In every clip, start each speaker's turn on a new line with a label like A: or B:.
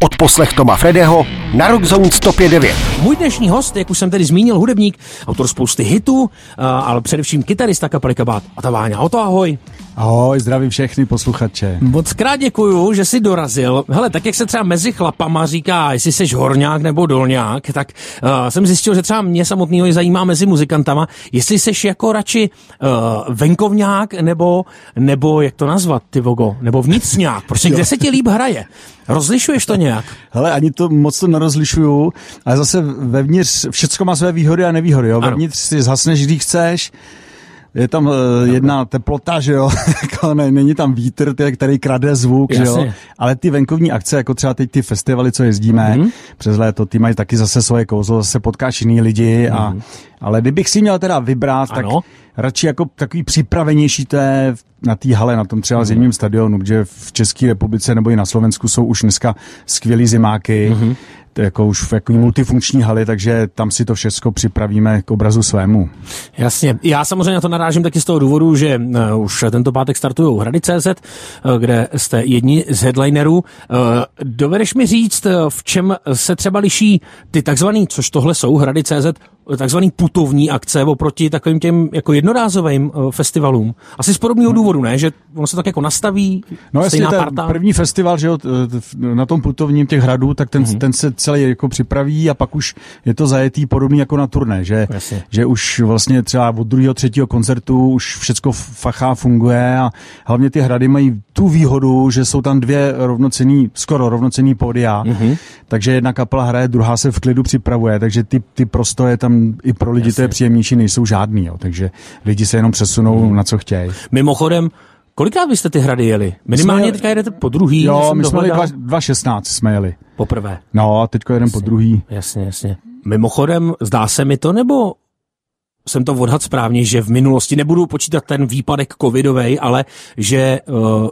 A: Od poslech Toma Fredeho na Rockzone 105.9.
B: Můj dnešní host, jak už jsem tedy zmínil, hudebník, autor spousty hitů, ale především kytarista kapely Kabát. A ta Váňa, o to ahoj.
C: Ahoj, zdravím všechny posluchače.
B: Moc krát děkuju, že jsi dorazil. Hele, tak jak se třeba mezi chlapama říká, jestli jsi horňák nebo dolňák, tak uh, jsem zjistil, že třeba mě samotného zajímá mezi muzikantama, jestli jsi jako radši uh, venkovňák nebo, nebo jak to nazvat, ty vogo, nebo vnitřňák, prostě kde se ti líp hraje. Rozlišuješ to nějak?
C: Hele, ani to moc to nerozlišuju, ale zase vevnitř, všecko má své výhody a nevýhody, jo. Ano. Vevnitř si zhasneš, když chceš, je tam uh, jedna teplota, že jo, ne, není tam vítr, tě, který krade zvuk, Jasně. že jo, ale ty venkovní akce, jako třeba teď ty festivaly, co jezdíme mm-hmm. přes léto, ty mají taky zase svoje kouzlo, zase potkáš jiný lidi a, mm-hmm. ale kdybych si měl teda vybrat, ano. tak radši jako takový připravenější té na té hale, na tom třeba mm-hmm. zimním stadionu, kde v České republice nebo i na Slovensku jsou už dneska skvělý zimáky, mm-hmm jako už v jako multifunkční haly, takže tam si to všechno připravíme k obrazu svému.
B: Jasně. Já samozřejmě na to narážím taky z toho důvodu, že uh, už tento pátek startují Hrady CZ, uh, kde jste jedni z headlinerů. Uh, dovedeš mi říct, v čem se třeba liší ty takzvaný, což tohle jsou Hrady CZ, takzvaný putovní akce oproti takovým těm jako jednorázovým uh, festivalům. Asi z podobného důvodu, ne? Že ono se tak jako nastaví,
C: No jestli ten parta. první festival, že jo, na tom putovním těch hradů, tak ten, mm-hmm. ten se celý jako připraví a pak už je to zajetý podobný jako na turné, že, že už vlastně třeba od druhého, třetího koncertu už všecko fachá, funguje a hlavně ty hrady mají tu výhodu, že jsou tam dvě rovnocený, skoro rovnocený pódia, mm-hmm. takže jedna kapela hraje, druhá se v klidu připravuje, takže ty, ty prostoje tam i pro lidi Jasně. to je příjemnější, nejsou žádný, jo, takže lidi se jenom přesunou mm. na co chtějí.
B: Mimochodem, Kolikrát byste ty hrady jeli? Minimálně jsme, teďka jedete po druhý.
C: Jo, my jsme jeli 2.16 jsme jeli.
B: Poprvé.
C: No, teďko jeden po druhý.
B: Jasně, jasně. Mimochodem, zdá se mi to, nebo jsem to odhad správně, že v minulosti nebudu počítat ten výpadek covidový, ale že uh,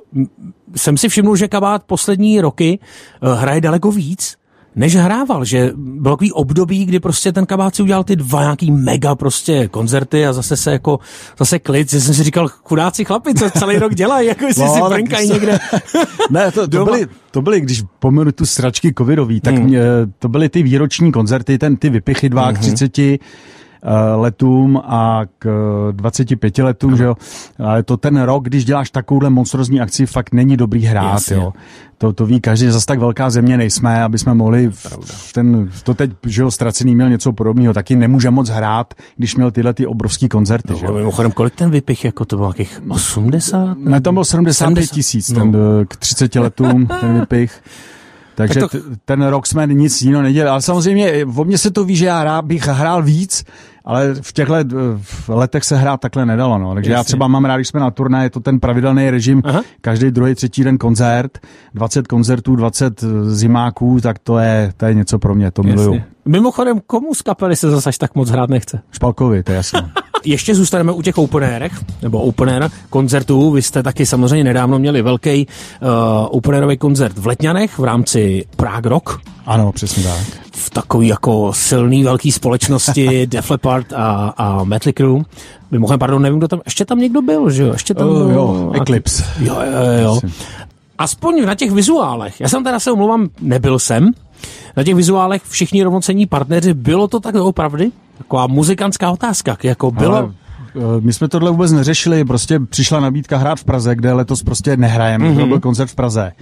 B: jsem si všiml, že Kabát poslední roky uh, hraje daleko víc než hrával, že bylo takový období, kdy prostě ten kabát si udělal ty dva nějaký mega prostě koncerty a zase se jako, zase klid, že jsem si říkal, chudáci chlapi, co celý rok dělají, jako si no, si brnkají někde.
C: ne, to, to, byly, to byly, když pomenu tu sračky covidový, tak hmm. mě, to byly ty výroční koncerty, ten, ty vypichy dva hmm. k 30, Eh, letům a k 25 letům, že jo. Ale to ten rok, když děláš takovouhle monstrozní akci, fakt není dobrý hrát, Jasně. jo. To, to ví každý, zase tak velká země nejsme, aby jsme mohli v ten, to teď, že jo, ztracený měl něco podobného, taky nemůže moc hrát, když měl tyhle ty obrovský koncerty, no, že jo.
B: Mimochodem, kolik ten vypich, jako to bylo, jakých 80?
C: Ne, tam byl 75 tisíc, no. ten k 30 letům, ten vypich. Takže tak to... ten rok jsme nic jiného nedělali. Ale samozřejmě o mně se to ví, že já rád bych hrál víc, ale v těchto letech se hrát takhle nedalo. No. Takže Jasně. já třeba mám rád, když jsme na turné, je to ten pravidelný režim, Aha. každý druhý, třetí den koncert, 20 koncertů, 20 zimáků, tak to je, to je něco pro mě, to Jasně. miluju.
B: Mimochodem, komu z kapely se zase tak moc hrát nechce?
C: Špalkovi, to je jasné.
B: Ještě zůstaneme u těch openérech, nebo opener koncertů. Vy jste taky samozřejmě nedávno měli velký uh, openerový koncert v Letňanech v rámci Prague Rock.
C: Ano, přesně tak.
B: V takový jako silný velký společnosti Def Leppard a, a Metal Crew. Mimochodem, pardon, nevím, kdo tam, ještě tam někdo byl, že jo? Ještě tam
C: byl, jo, Eclipse.
B: Jo, jo, jo. Aspoň na těch vizuálech. Já jsem teda se omlouvám, nebyl jsem, na těch vizuálech všichni rovnocení partneři, bylo to tak opravdu? Taková muzikantská otázka, jako bylo... Ale
C: eh, my jsme tohle vůbec neřešili, prostě přišla nabídka hrát v Praze, kde letos prostě nehrajeme, mm-hmm. to byl koncert v Praze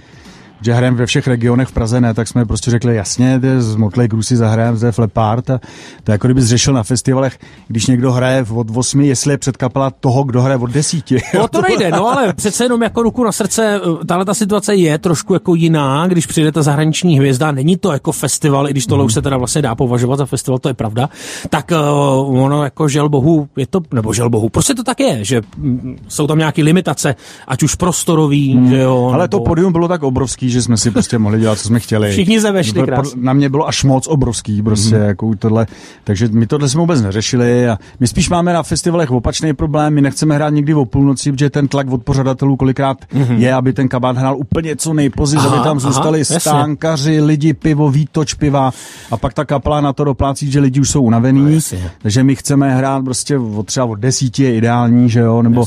C: že hrajeme ve všech regionech v Praze, ne, tak jsme prostě řekli, jasně, z Motley Crue si zahrajeme ze Flepart a to je jako kdyby řešil na festivalech, když někdo hraje od 8, jestli je předkapela toho, kdo hraje od 10.
B: No to nejde, no ale přece jenom jako ruku na srdce, eh, tahle ta situace je trošku jako jiná, když přijde ta zahraniční hvězda, není to jako festival, i když tohle mm. už se teda vlastně dá považovat za festival, to je pravda, tak uh, ono jako žel bohu, je to, nebo žel bohu, prostě to tak je, že mm, jsou tam nějaké limitace, ať už prostorový, mm. že jo.
C: Ale nebo... to podium bylo tak obrovský, že jsme si prostě mohli dělat, co jsme chtěli.
B: Všichni se vešli
C: Na mě bylo až moc obrovský, prostě, mm-hmm. jako tohle. Takže my tohle jsme vůbec neřešili a my spíš máme na festivalech opačný problém, my nechceme hrát někdy o půlnoci, protože ten tlak od pořadatelů kolikrát mm-hmm. je, aby ten kabát hrál úplně co nejpozději, aby tam zůstali aha, stánkaři, jasně. lidi, pivo, výtoč piva a pak ta kapela na to doplácí, že lidi už jsou unavený, no, takže my chceme hrát prostě od třeba od desíti je ideální, že jo, nebo,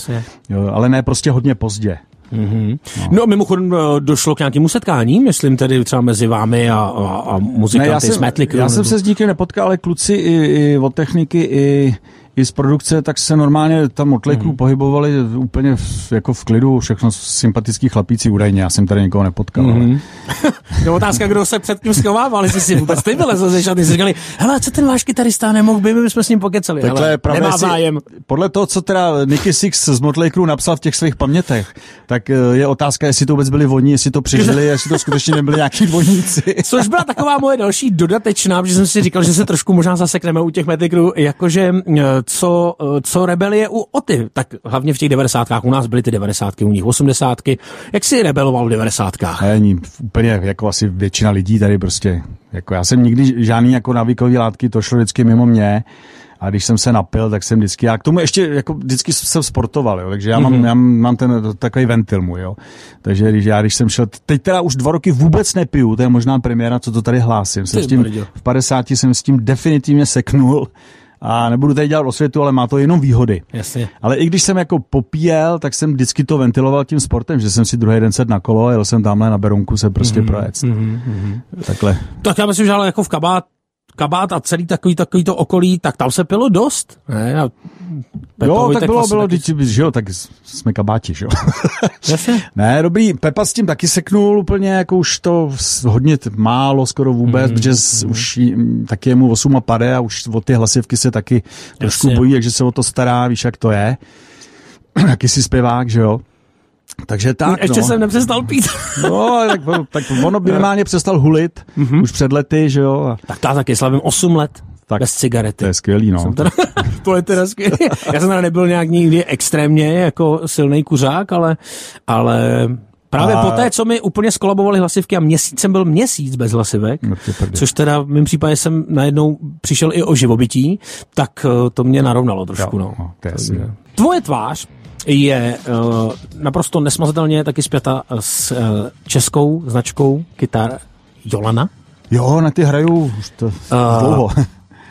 C: jo, ale ne prostě hodně pozdě.
B: Mm-hmm. No. no mimochodem eh, došlo k nějakému setkání, myslím tedy třeba mezi vámi a, a, a muzikanty ne, já jsem, z Metlick.
C: Já jsem se s díky nepotkal, ale kluci i, i od techniky, i i z produkce, tak se normálně tam od mm. pohybovali úplně v, jako v klidu, všechno sympatický chlapíci údajně, já jsem tady nikoho nepotkal. Mm. Ale...
B: no otázka, kdo se předtím schovával, jestli si vůbec ty vylezl ze šaty, si říkali, hele, co ten váš kytarista, nemohl by, my bychom s ním pokecali. Takhle, hele, pravda, nemá zájem.
C: Podle toho, co teda Nicky Six z Motley Crue napsal v těch svých pamětech, tak eh, je otázka, jestli to vůbec byli voní, jestli to přežili, jestli to skutečně nebyli nějaký voníci.
B: Což byla taková moje další dodatečná, protože jsem si říkal, že se trošku možná zasekneme u těch Motley Crue, jakože eh, co, eh, co rebelie u Oty, tak hlavně v těch devadesátkách, u nás byly ty devadesátky, u nich osmdesátky. Jak si rebeloval v devadesátkách?
C: Není, úplně jako asi většina lidí tady prostě. Jako já jsem nikdy žádný jako navykový látky, to šlo vždycky mimo mě. A když jsem se napil, tak jsem vždycky, já k tomu ještě jako vždycky jsem sportoval, jo, takže já mám, mm-hmm. já mám ten takový ventil můj, jo. Takže když já, když jsem šel, teď teda už dva roky vůbec nepiju, to je možná premiéra, co to tady hlásím. Jsem s tím, v 50 jsem s tím definitivně seknul a nebudu tady dělat osvětu, ale má to jenom výhody.
B: Jasně.
C: Ale i když jsem jako popíjel, tak jsem vždycky to ventiloval tím sportem, že jsem si druhý den sedl na kolo, jel jsem tamhle na Beronku se prostě mm-hmm. projet. Mm-hmm. Takhle.
B: Tak já myslím, že ale jako v kabát kabát a celý takový, takový to okolí, tak tam se pilo dost. Ne? A
C: Pepa jo, tak bylo, bylo, taky... že jo, tak jsme kabáti, že jo. ne, dobrý, Pepa s tím taky seknul úplně, jako už to hodně málo, skoro vůbec, mm, protože mm. už taky je mu 8 a pade a už o ty hlasivky se taky trošku bojí, takže se o to stará, víš, jak to je. Taky si zpěvák, že jo. Takže tak,
B: Ještě
C: no.
B: jsem nepřestal pít.
C: no, tak, tak ono minimálně přestal hulit, mm-hmm. už před lety, že jo.
B: Tak já taky slavím 8 let. Tak, bez cigarety.
C: To je skvělý, no.
B: teda, to je teda skvělý. Já jsem teda nebyl nějak nikdy extrémně jako silný kuřák, ale, ale Právě a... po té, co mi úplně skolabovaly hlasivky a měsíc jsem byl měsíc bez hlasivek, no, což teda v mém případě jsem najednou přišel i o živobytí, tak eh, to mě narovnalo trošku. Jo, no. no to je Tvoje tvář je uh, naprosto nesmazatelně taky zpěta s uh, českou značkou kytar Jolana.
C: Jo, na ty hraju už to uh, dlouho.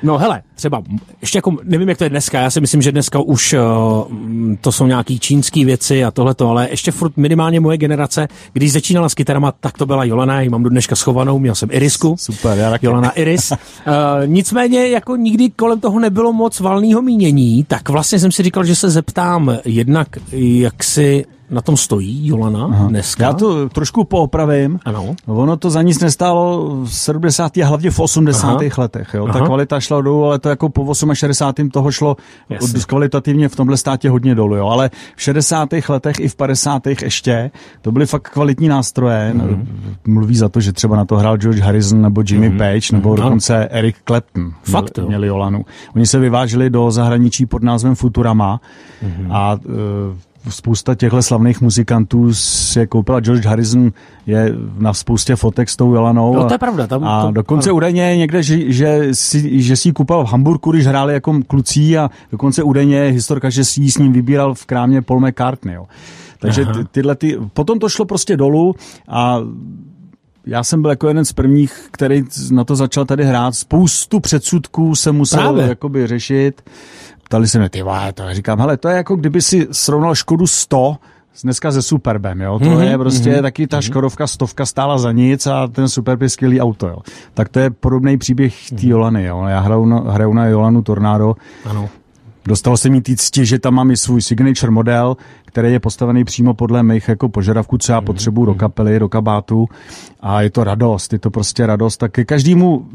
B: No hele, třeba, ještě jako, nevím, jak to je dneska, já si myslím, že dneska už uh, to jsou nějaký čínské věci a tohleto, ale ještě furt minimálně moje generace, když začínala s kytarama, tak to byla Jolana, ji mám do dneška schovanou, měl jsem Irisku.
C: Super, já taky.
B: Jolana Iris. Uh, nicméně, jako nikdy kolem toho nebylo moc valného mínění, tak vlastně jsem si říkal, že se zeptám jednak, jak si na tom stojí Jolana Aha. dneska.
C: Já to trošku poopravím.
B: Ano.
C: Ono to za nic nestálo v 70. a hlavně v 80. Aha. letech. Jo. Ta kvalita šla dolů, ale to jako po 68. toho šlo Jasně. kvalitativně v tomhle státě hodně dolů. Jo. Ale v 60. letech i v 50. ještě to byly fakt kvalitní nástroje. Mm-hmm. Mluví za to, že třeba na to hrál George Harrison nebo Jimmy mm-hmm. Page nebo mm-hmm. dokonce Eric Clapton.
B: Fakt
C: měli, měli Jolanu. Oni se vyvážili do zahraničí pod názvem Futurama mm-hmm. a uh, spousta těchto slavných muzikantů si koupila. George Harrison je na spoustě fotek s tou Jelanou.
B: No, to je pravda. Tam,
C: a
B: to,
C: dokonce údajně někde, že, že, si, že si ji koupil v Hamburgu, když hráli jako klucí a dokonce údajně je historka, že si ji s ním vybíral v krámě Paul McCartney. Jo. Takže ty, tyhle ty, potom to šlo prostě dolů a já jsem byl jako jeden z prvních, který na to začal tady hrát. Spoustu předsudků se musel Právě. jakoby řešit ptali se mě, ty vole, to říkám, hele, to je jako kdyby si srovnal Škodu 100 dneska se Superbem, jo. To mm-hmm, je prostě mm-hmm, taky ta mm-hmm. Škodovka stovka stála za nic a ten Superb je skvělý auto, jo. Tak to je podobný příběh té Jolany, jo. Já hraju na, hraju na Jolanu Tornado.
B: Ano.
C: Dostalo se mi té cti, že tam mám i svůj signature model, který je postavený přímo podle mých jako požadavků, co já mm-hmm. potřebuju do kapely, do kabátu. A je to radost, je to prostě radost. Tak ke každému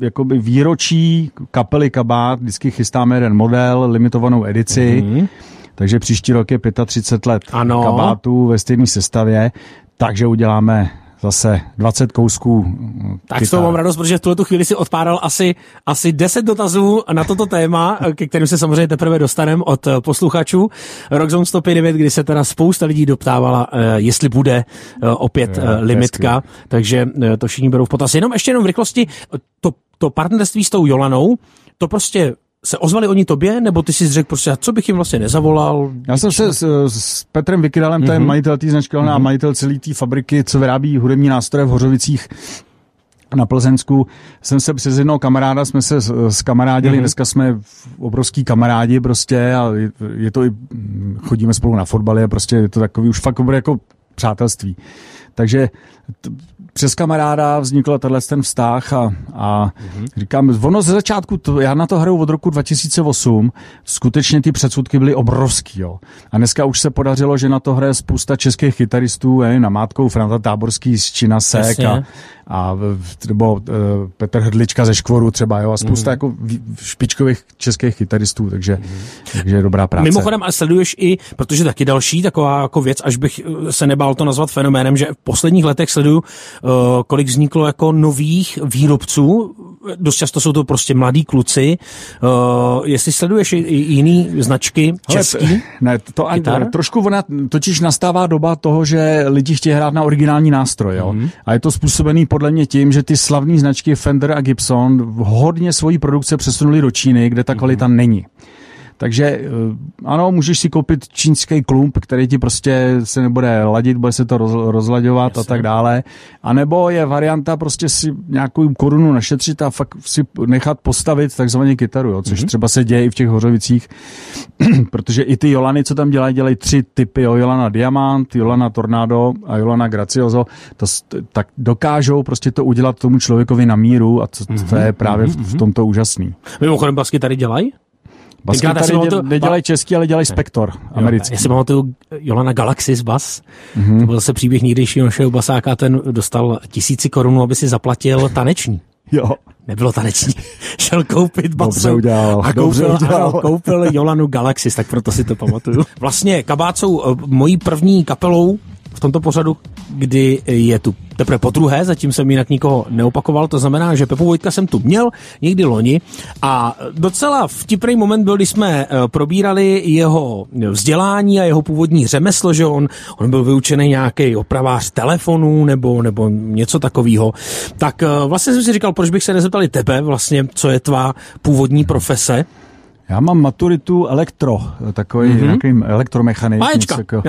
C: jakoby výročí kapely kabát vždycky chystáme jeden model, limitovanou edici. Mm-hmm. Takže příští rok je 35 let
B: ano.
C: kabátů ve stejné sestavě, takže uděláme zase 20 kousků.
B: Tak s toho mám radost, protože v tuhle chvíli si odpáral asi, asi 10 dotazů na toto téma, ke kterým se samozřejmě teprve dostaneme od posluchačů. Rockzone 159, kdy se teda spousta lidí doptávala, eh, jestli bude eh, opět je, eh, limitka, hezky. takže to všichni berou v potaz. Jenom ještě jenom v rychlosti, to, to partnerství s tou Jolanou, to prostě se ozvali oni tobě, nebo ty si řekl prostě, co bych jim vlastně nezavolal?
C: Já jsem se s, s Petrem Vykydalem, mm-hmm. to je mhm. majitel té značky mm-hmm. a mhm. majitel celé té fabriky, co vyrábí hudební nástroje v Hořovicích, na Plzensku jsem se přes jednoho kamaráda, jsme se s kamarádili, mm-hmm. dneska jsme obrovský kamarádi prostě a je, je to i, chodíme spolu na fotbaly a prostě je to takový už fakt jako přátelství. Takže t- přes kamaráda vznikl tenhle ten vztah a, a mm-hmm. říkám, ono ze začátku, to, já na to hraju od roku 2008, skutečně ty předsudky byly obrovský, jo. A dneska už se podařilo, že na to hraje spousta českých kytaristů, je, na Mátkou Franta Táborský z Čina Sek a, a nebo uh, Petr Hrdlička ze Škvoru třeba, jo, a spousta mm-hmm. jako špičkových českých kytaristů, takže, mm-hmm. takže je dobrá práce.
B: Mimochodem, a sleduješ i, protože taky další taková jako věc, až bych eh, se nebál to nazvat fenoménem, že v posledních letech sleduju, uh, kolik vzniklo jako nových výrobců, dost často jsou to prostě mladí kluci, uh, jestli sleduješ i, jiný značky český? Ale,
C: ne, to ani, trošku ona, totiž nastává doba toho, že lidi chtějí hrát na originální nástroj, jo, mm-hmm. a je to způsobený podle mě tím, že ty slavné značky Fender a Gibson hodně svojí produkce přesunuli do Číny, kde ta kvalita mm-hmm. není. Takže eh, ano, můžeš si koupit čínský klump, který ti prostě se nebude ladit, bude se to roz, rozlaďovat Jasně. a tak dále. A nebo je varianta prostě si nějakou korunu našetřit a fakt si nechat postavit takzvaně kytaru, jo, což mm-hmm. třeba se děje i v těch hořovicích, protože i ty Jolany, co tam dělají, dělají tři typy, jo, Jolana Diamant, Jolana Tornado a Jolana Gracioso, to, tak dokážou prostě to udělat tomu člověkovi na míru a to, mm-hmm. to je právě mm-hmm. v, v mhm. tomto úžasný.
B: Mimochodem basky tady dělají?
C: Basky tady pamatuju, nedělají český, ale dělají Spector americký.
B: Já si pamatuju Jolana Galaxis bas. Mm-hmm. To byl zase příběh někdejšího našeho basáka, ten dostal tisíci korunů, aby si zaplatil taneční.
C: Jo.
B: Nebylo taneční. Šel koupit basu.
C: Dobře udělal.
B: A koupil,
C: dobře
B: udělal. Ano, koupil Jolanu Galaxis, tak proto si to pamatuju. Vlastně Kabát jsou eh, mojí první kapelou, v tomto pořadu, kdy je tu teprve po druhé, zatím jsem jinak nikoho neopakoval, to znamená, že Pepu Vojtka jsem tu měl někdy loni. A docela vtipný moment byl, když jsme eh, probírali jeho vzdělání a jeho původní řemeslo, že on, on byl vyučený nějaký opravář telefonů nebo, nebo něco takového. Tak eh, vlastně jsem si říkal, proč bych se nezeptali tebe vlastně, co je tvá původní profese,
C: já mám maturitu elektro, takový mm-hmm. nějaký elektromechanik.
B: Máječka. Jako,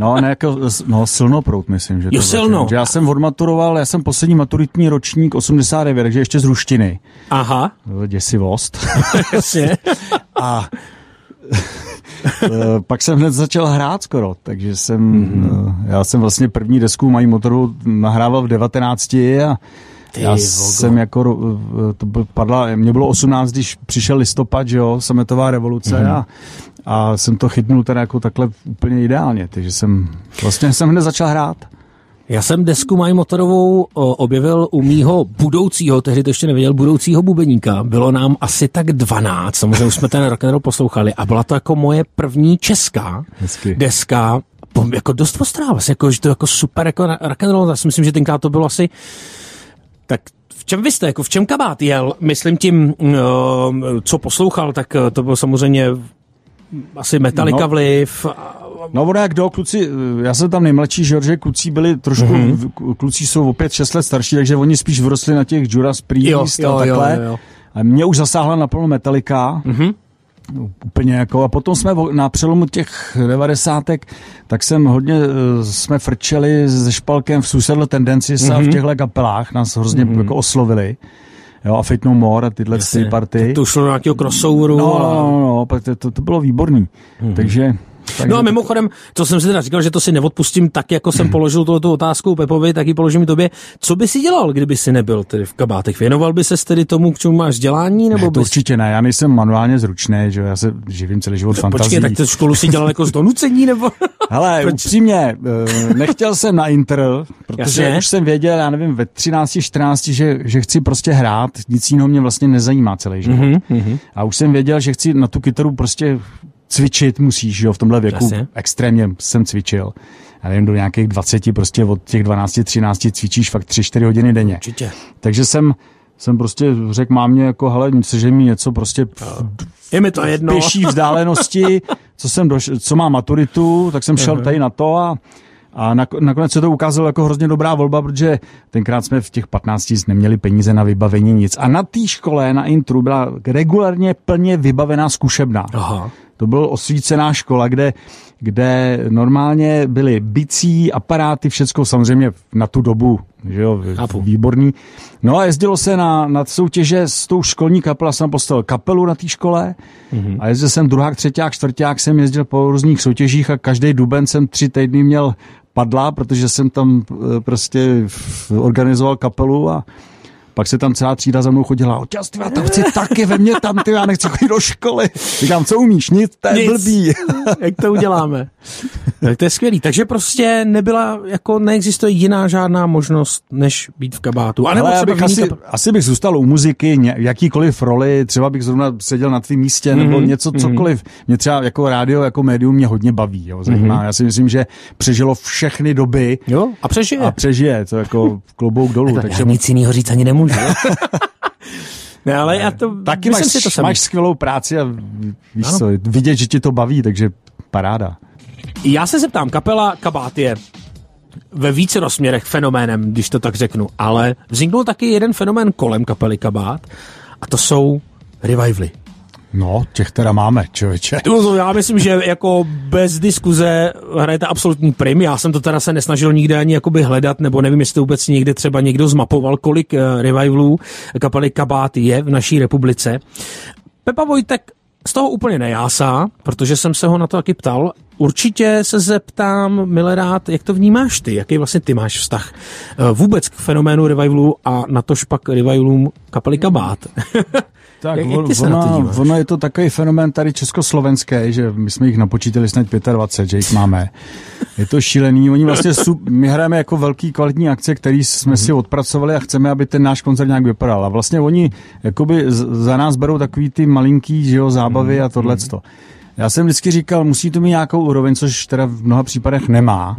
C: no, ne, jako, no, silnoprout, myslím. Že
B: jo,
C: to
B: silno.
C: Že já jsem odmaturoval, já jsem poslední maturitní ročník 89, takže ještě z ruštiny.
B: Aha.
C: Děsivost.
B: Jasně.
C: A eh, pak jsem hned začal hrát skoro, takže jsem, mm-hmm. já jsem vlastně první desku mají motoru nahrával v 19 a ty já vogo. jsem jako, to padla, mě bylo 18, když přišel listopad, že jo, sametová revoluce mm-hmm. a, a jsem to chytnul teda jako takhle úplně ideálně, takže jsem, vlastně jsem hned začal hrát.
B: Já jsem desku Mají motorovou objevil u mýho budoucího, tehdy to ještě nevěděl, budoucího bubeníka. Bylo nám asi tak 12, samozřejmě už jsme ten rock and roll poslouchali a byla to jako moje první česká Hezky. deska, jako dost postrává, jako, že to jako super jako rock and roll, já si myslím, že tenkrát to bylo asi tak v čem vy jste, jako v čem kabát jel? Myslím tím, uh, co poslouchal, tak uh, to bylo samozřejmě asi Metallica no, vliv.
C: No ono jak do kluci, já jsem tam nejmladší, že kluci byli trošku, mm-hmm. kluci jsou opět 6 let starší, takže oni spíš vyrostli na těch Judas Priest jo, jo, a takhle. Jo, jo, jo. A mě už zasáhla naplno Metallica. Mm-hmm úplně jako, a potom jsme na přelomu těch devadesátek, tak jsem hodně, eh, jsme frčeli se špalkem v Suicidal Tendencies mm-hmm. a v mhm. těchto kapelách nás hrozně mm-hmm. jako oslovili. Jo, a Fate No More a tyhle ty party.
B: To šlo nějakého crossoveru.
C: No, no, no, no, to, to, to bylo výborný. Mm-hmm. Takže
B: takže... No a mimochodem, to jsem si teda říkal, že to si neodpustím tak, jako jsem položil tuto otázku Pepovi, tak ji položím tobě. Co by si dělal, kdyby si nebyl tedy v kabátech? Věnoval by se tedy tomu, k čemu máš vzdělání? Nebo
C: ne,
B: to
C: bys... určitě ne, já nejsem manuálně zručný, že já se živím celý život fantazí.
B: Počkej, tak to školu si dělal jako z donucení, nebo?
C: Hele, Proč? upřímně, eh, nechtěl jsem na Inter, protože Jasně. už jsem věděl, já nevím, ve 13, 14, že, že chci prostě hrát, nic jiného mě vlastně nezajímá celý život. Mm-hmm. A už jsem věděl, že chci na tu kytaru prostě cvičit musíš, jo, v tomhle věku Jasně. extrémně jsem cvičil. Já nevím, do nějakých 20, prostě od těch 12, 13 cvičíš fakt 3-4 hodiny denně.
B: Určitě.
C: Takže jsem, jsem prostě řekl mámě jako, hele, že mi něco prostě
B: je mi to jedno.
C: pěší vzdálenosti, co jsem doš, co má maturitu, tak jsem šel uh-huh. tady na to a a nakonec se to ukázalo jako hrozně dobrá volba, protože tenkrát jsme v těch 15 neměli peníze na vybavení nic. A na té škole, na Intru, byla regulárně plně vybavená zkušebna.
B: Aha
C: to byl osvícená škola, kde, kde normálně byly bicí, aparáty, všecko samozřejmě na tu dobu, že jo,
B: Chápu.
C: výborný. No a jezdilo se na, na soutěže s tou školní kapelou, jsem postavil kapelu na té škole mm-hmm. a jezdil jsem druhák, třetíák, čtvrták, jsem jezdil po různých soutěžích a každý duben jsem tři týdny měl padla, protože jsem tam eh, prostě organizoval kapelu a pak se tam celá třída za mnou chodila, oťas, ty já tam chci taky ve mně tam, ty já nechci chodit do školy. Říkám, co umíš? Nic, to je blbý.
B: Jak to uděláme? Tak to je skvělý. Takže prostě nebyla, jako neexistuje jiná žádná možnost, než být v kabátu. A nebo
C: Ale já bych asi,
B: kab-
C: asi bych zůstal u muziky, ně, jakýkoliv roli, třeba bych zrovna seděl na tvém místě, nebo
B: Mhm,
C: něco, cokoliv. Mě třeba jako rádio, jako médium mě hodně baví, jo, zajímá.
B: Mhm.
C: Já si myslím, že přežilo všechny doby
B: Jo, a přežije.
C: a přežije, to jako klobouk dolů.
B: Takže
C: Takže
B: nic jiného říct ani nemůžu. ne, ale já to,
C: taky máš,
B: si to samý.
C: máš skvělou práci a víš
B: Ano.
C: co, vidět, že ti to baví, takže paráda.
B: Já se zeptám, kapela Kabát je ve více rozměrech fenoménem, když to tak řeknu, ale vzniknul taky jeden fenomén kolem kapely Kabát a to jsou revivaly.
C: No, těch teda máme, člověče.
B: To, já myslím, že jako bez diskuze hrajete absolutní prim. Já jsem to teda se nesnažil nikde ani jakoby hledat, nebo nevím, jestli to vůbec někde třeba někdo zmapoval, kolik uh, revivalů kapely Kabát je v naší republice. Pepa Vojtek z toho úplně nejásá, protože jsem se ho na to taky ptal. Určitě se zeptám, Milerát, jak to vnímáš ty? Jaký vlastně ty máš vztah eh, vůbec k fenoménu revivalu a na tož pak revivalům kapely Kabát?
C: Tak
B: Jak- jak
C: on,
B: ty se na to
C: ono, je to takový fenomén tady československé, že my jsme jich napočítali snad 25, že jich máme. Je to šílený. Oni vlastně, su, my hrajeme jako velký kvalitní akce, který jsme si odpracovali a chceme, aby ten náš koncert nějak vypadal. A vlastně oni jakoby za nás berou takový ty malinký že jo, zábavy a tohleto. Já jsem vždycky říkal, musí to mít nějakou úroveň, což teda v mnoha případech nemá.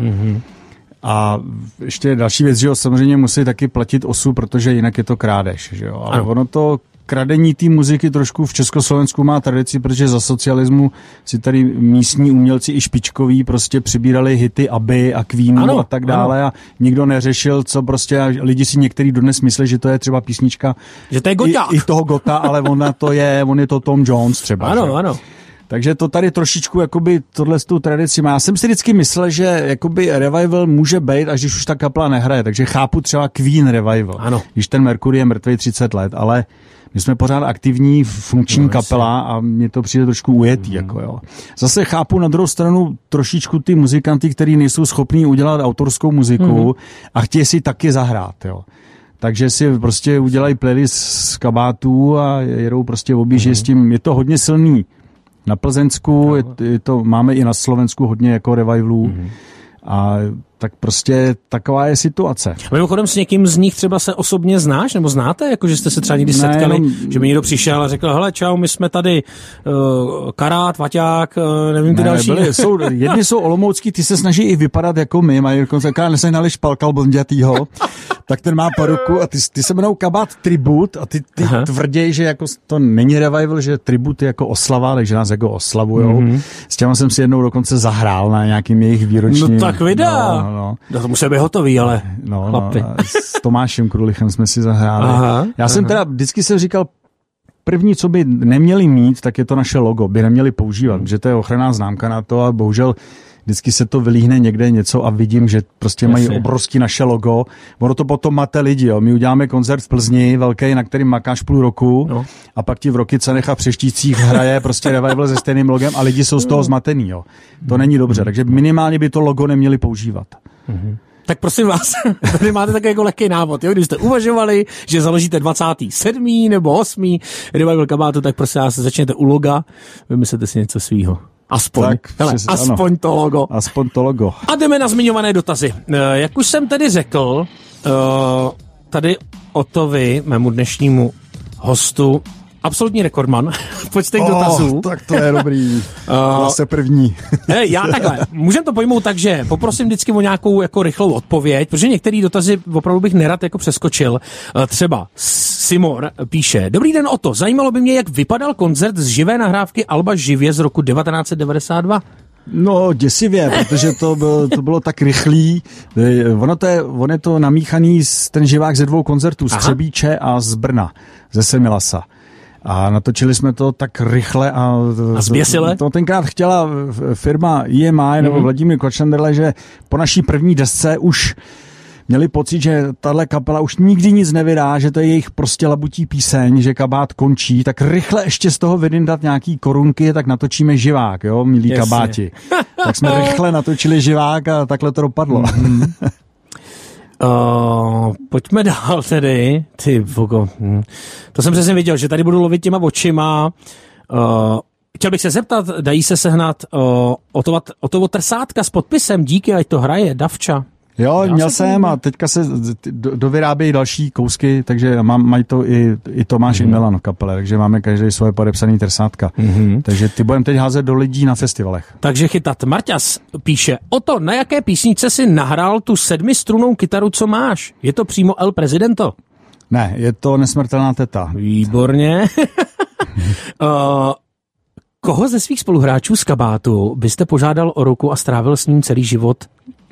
C: A ještě další věc, že jo, samozřejmě musí taky platit osu, protože jinak je to krádež, že jo. Ale
B: Ano.
C: ono to kradení té muziky trošku v Československu má tradici, protože za socialismu si tady místní umělci i špičkoví prostě přibírali hity Aby a Queenu
B: Ano,
C: a tak dále a nikdo neřešil, co prostě a lidi si některý dodnes myslí, že to je třeba písnička
B: Že to je
C: i,
B: goťák.
C: i toho Gota, ale ona to je, on je to Tom Jones třeba. že.
B: Ano, ano.
C: Takže to tady trošičku jakoby tohle tu tradici má. Já jsem si vždycky myslel, že jakoby revival může být, až když už ta kapela nehraje. Takže chápu třeba Queen revival.
B: Ano.
C: Když ten Mercury je mrtvý 30 let, ale my jsme pořád aktivní, funkční
B: No,
C: kapela a mně to přijde trošku ujetý. Mm. Jako, jo. Zase chápu na druhou stranu trošičku ty muzikanty, kteří nejsou schopní udělat autorskou muziku mm. a chtějí si taky zahrát. Jo. Takže si prostě udělají playlist z kabátů a jedou prostě objíždí
B: Mhm.
C: s tím. Je to hodně silný. Na Plzeňsku, je, je to, máme i na Slovensku hodně jako revivalů.
B: Mhm.
C: Mm. A tak prostě taková je situace.
B: A Mimochodem s někým z nich třeba se osobně znáš, nebo znáte, jako že jste se třeba někdy
C: Ne,
B: setkali,
C: jenom-
B: že by někdo přišel a řekl, hele čau, my jsme tady uh, Karát, Vaťák, uh, nevím ty
C: Ne,
B: další.
C: byli, jsou, jedni jsou olomoucký, ty se snaží i vypadat jako my, mají dokonce nesehnali špalkal blondětýho, tak ten má paruku a ty, ty se jmenou Kabát Tribut a ty, ty
B: Aha.
C: tvrději, že jako to není revival, že tribut je jako oslava, takže nás jako oslavujou.
B: Mhm.
C: Mm-hmm. S těma jsem si jednou dokonce zahrál na nějakým jejich výročním.
B: No tak vydá.
C: No, no, no.
B: No, to musí být hotový, ale
C: No, no,
B: chlapi.
C: s Tomášem Krulichem jsme si zahráli.
B: Aha,
C: Já jsem
B: aha.
C: teda vždycky jsem říkal, první, co by neměli mít, tak je to naše logo, by neměli používat, protože to je ochranná známka na to a bohužel vždycky se to vylíhne někde něco a vidím, že prostě mají
B: Jasně.
C: obrovský naše logo. Ono to potom mate lidi, jo. My uděláme koncert v Plzni, velký, na kterým makáš půl roku
B: No.
C: a pak ti v Rokycanech a Přeštících hraje prostě revival se stejným logem a lidi jsou z toho zmatený, jo. To není dobře, takže minimálně by to logo neměli používat.
B: Tak prosím vás, tady máte takový jako lehký návod, jo? když jste uvažovali, že založíte 27. nebo 8. revival kabátu, tak prosím vás, začněte u loga, vymyslete si něco svýho. Aspoň,
C: Tak,
B: Hele,
C: ano.
B: aspoň to logo.
C: Aspoň to logo.
B: A jdeme na zmiňované dotazy. Eh, Jak už jsem tedy řekl, eh, tady Otovi, mému dnešnímu hostu, absolutní rekordman v počtech dotazů.
C: tak to je dobrý.
B: Uh,
C: Zase první.
B: Já takhle. Můžeme to pojmout tak, že poprosím vždycky o nějakou jako rychlou odpověď, protože některé dotazy opravdu bych nerad jako přeskočil. Eh, Třeba Simor píše, Dobrý den Oto, zajímalo by mě, jak vypadal koncert z živé nahrávky Alba živě z roku 1992.
C: No, děsivě, protože to bylo, to bylo tak rychlý. Eh, Ono to je, on je to namíchaný z ten živák ze dvou koncertů, z
B: Aha.
C: Třebíče a z Brna, ze Semilasa. A natočili jsme to tak rychle a...
B: A zběsile?
C: To, to tenkrát chtěla firma EMI mm-hmm. nebo Vladimír Kočanderle, že po naší první desce už měli pocit, že tahle kapela už nikdy nic nevydá, že to je jejich prostě labutí píseň, že kabát končí, tak rychle ještě z toho vydindat nějaký korunky, tak natočíme živák, jo, milí Jasně. kabáti. tak jsme rychle natočili živák a takhle to dopadlo. Mm-hmm.
B: Uh, pojďme dál tedy. Ty vogo. Hm. To jsem přesně viděl, že tady budu lovit těma očima. Uh, chtěl bych se zeptat, dají se sehnat uh, o, to, o toho trsátka s podpisem, díky, ať to hraje, Davča.
C: Jo, Já měl jsem a teďka se dovyrábějí další kousky, takže mám, mají to i, i Tomáš mm-hmm. i Milan v kapele, takže máme každý svoje podepsaný trsátka. Mm-hmm. Takže ty budeme teď házet do lidí na festivalech.
B: Takže chytat. Marťas píše, o to, na jaké písničce si nahrál tu sedmistrunou kytaru, co máš? Je to přímo El Prezidento?
C: Ne, je to nesmrtelná teta.
B: Výborně. uh, koho ze svých spoluhráčů z kabátu byste požádal o ruku a strávil s ním celý život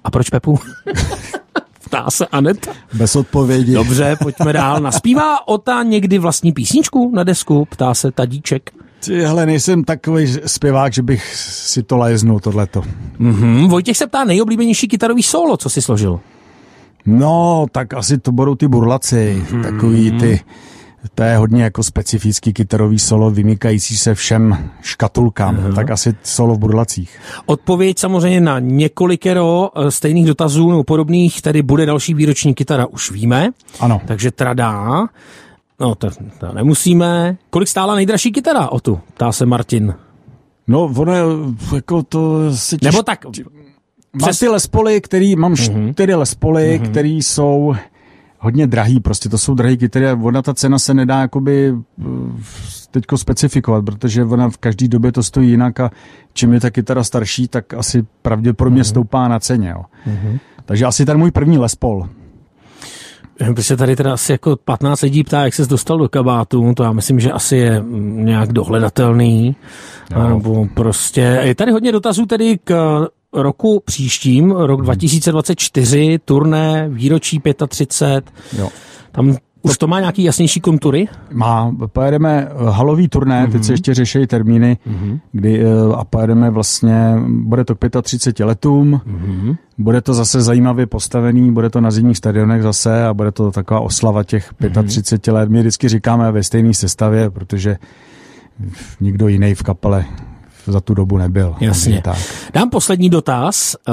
B: a proč Pepu? Ptá se Anet.
C: Bez odpovědi.
B: Dobře, pojďme dál. Naspívá Ota někdy vlastní písničku na desku? Ptá se Tadíček.
C: Ty, hele, nejsem takový zpěvák, že bych si to léznul, tohleto.
B: Mm-hmm. Vojtěch se ptá nejoblíbenější kytarový solo, co si složil?
C: No, tak asi to budou ty burlaci, mm-hmm. takový ty to je hodně jako specifický kytarový solo, vymykající se všem škatulkám, uh-huh. tak asi solo v burlacích.
B: Odpověď samozřejmě na několikero eh, stejných dotazů nebo podobných, tedy bude další výroční kytara, už víme.
C: Ano.
B: Takže tradá. No, to, to nemusíme. Kolik stála nejdražší kytara o tu? Ptá se Martin.
C: No, ono je, jako to
B: si těž... Nebo tak...
C: Mám ty lespoly, který, mám uh-huh. čtyři lespoly, uh-huh. který jsou hodně drahý, prostě to jsou drahé kytary a ona ta cena se nedá jakoby eh, teďko specifikovat, protože ona v každé době to stojí jinak a čím je ta kytara starší, tak asi pravděpodobně mm-hmm. stoupá na ceně. Jo. Mm-hmm. Takže asi ten můj první Les Paul.
B: Když se tady teda asi jako 15 lidí ptá, jak se dostal do kabátu, to já myslím, že asi je nějak dohledatelný. No. Nebo prostě, je tady hodně dotazů tedy k roku příštím, rok 2024, hmm. turné, výročí 35. Jo. Tam už to má nějaký jasnější kontury?
C: Má. Pojedeme eh, halový turné, mm-hmm. teď se mhm. ještě řeší termíny, mm-hmm. kdy, eh, a pojedeme vlastně, bude to k 35 letům, mm-hmm. bude to zase zajímavě postavený, bude to na zimních stadionech zase a bude to taková oslava těch 35 mm-hmm. let. My vždycky říkáme ve stejné sestavě, protože nikdo jiný v kapele za tu dobu nebyl.
B: Jasně. Tak. Dám poslední dotaz, eh,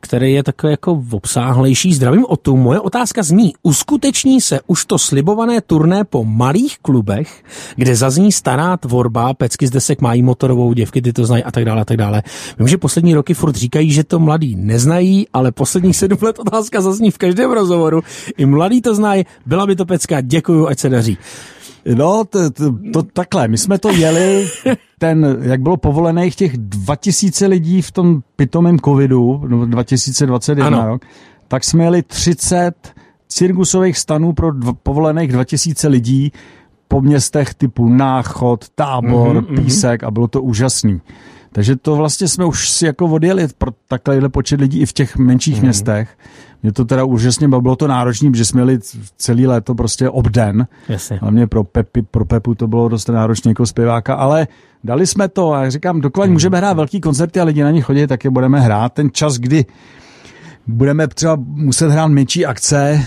B: který je takový jako obsáhlejší. Zdravím o tu. Moje otázka zní, uskuteční se už to slibované turné po malých klubech, kde zazní stará tvorba, pecky z desek mají motorovou, děvky ty to znají a tak dále a tak dále. Vím, že poslední roky furt říkají, že to mladí neznají, ale posledních sedm let otázka zazní v každém rozhovoru. I mladí to znají, byla by to pecka, děkuju, ať se daří.
C: No, to, to, to takhle, my jsme to jeli, ten, jak bylo povolených těch 2000 lidí v tom pitomém covidu, 2021 ano. rok, tak jsme jeli 30 cirkusových stanů pro dva, povolených 2000 lidí po městech typu Náchod, Tábor, mm-hmm, Písek a bylo to úžasný. Takže to vlastně jsme už si jako odjeli pro takhle počet lidí i v těch menších mm-hmm. městech. Mě to teda úžasně bylo to náročné, protože jsme měli celý léto prostě obden.
B: Jasně.
C: Hlavně pro, Pepi, pro Pepu to bylo dost náročné jako zpěváka, ale dali jsme to a říkám, dokud mm. můžeme hrát velký koncerty a lidi na ně chodí, tak je budeme hrát. Ten čas, kdy budeme třeba muset hrát menší akce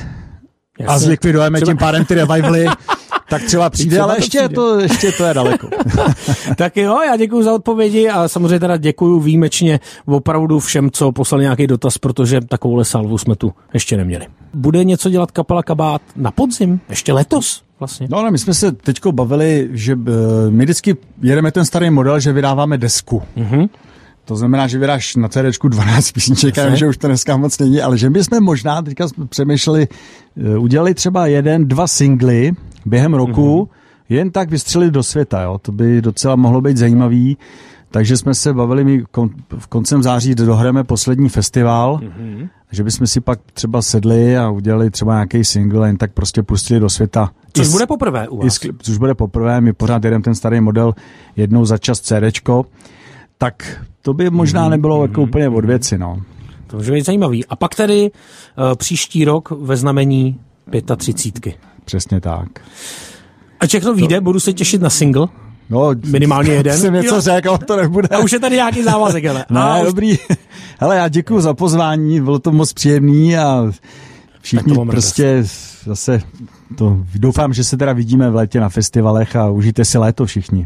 C: Jasně. a zlikvidujeme třeba... tím pádem ty revivaly, tak třeba přijde, ale ještě, přijde. To, ještě to je daleko.
B: tak jo, já děkuji za odpovědi a samozřejmě teda děkuji výjimečně opravdu všem, co poslali nějaký dotaz, protože takovouhle salvu jsme tu ještě neměli. Bude něco dělat kapela Kabát na podzim? Ještě letos? Vlastně.
C: No, no, my jsme se teďko bavili, že uh, my vždycky jedeme ten starý model, že vydáváme desku. Mm-hmm. To znamená, že vydáš na CD 12 písniček, já že už to dneska moc není, ale že bychom možná teďka přemýšleli, uh, udělali třeba jeden, dva singly, během roku mm-hmm. jen tak vystřelit do světa. Jo? To by docela mohlo být zajímavý. Takže jsme se bavili, my kon, v koncem září dohrajeme poslední festival, mm-hmm. že bychom si pak třeba sedli a udělali třeba nějaký single, jen tak prostě pustili do světa.
B: Což bude poprvé u vás.
C: což bude poprvé, my pořád jedeme ten starý model jednou za čas CDčko, tak to by možná mm-hmm. nebylo mm-hmm. jako úplně od věci. No.
B: To může být zajímavý. A pak tedy uh, příští rok ve znamení 35.
C: Přesně tak.
B: A všechno vyjde, budu se těšit na single.
C: No,
B: Minimálně jeden.
C: Jsem něco řekl, ale to nebude.
B: A už je tady nějaký závazek, ale. A už...
C: dobrý. Hele, já děkuji za pozvání, bylo to moc příjemný a všichni
B: to
C: prostě zase to, doufám, že se teda vidíme v létě na festivalech a užijte si léto všichni.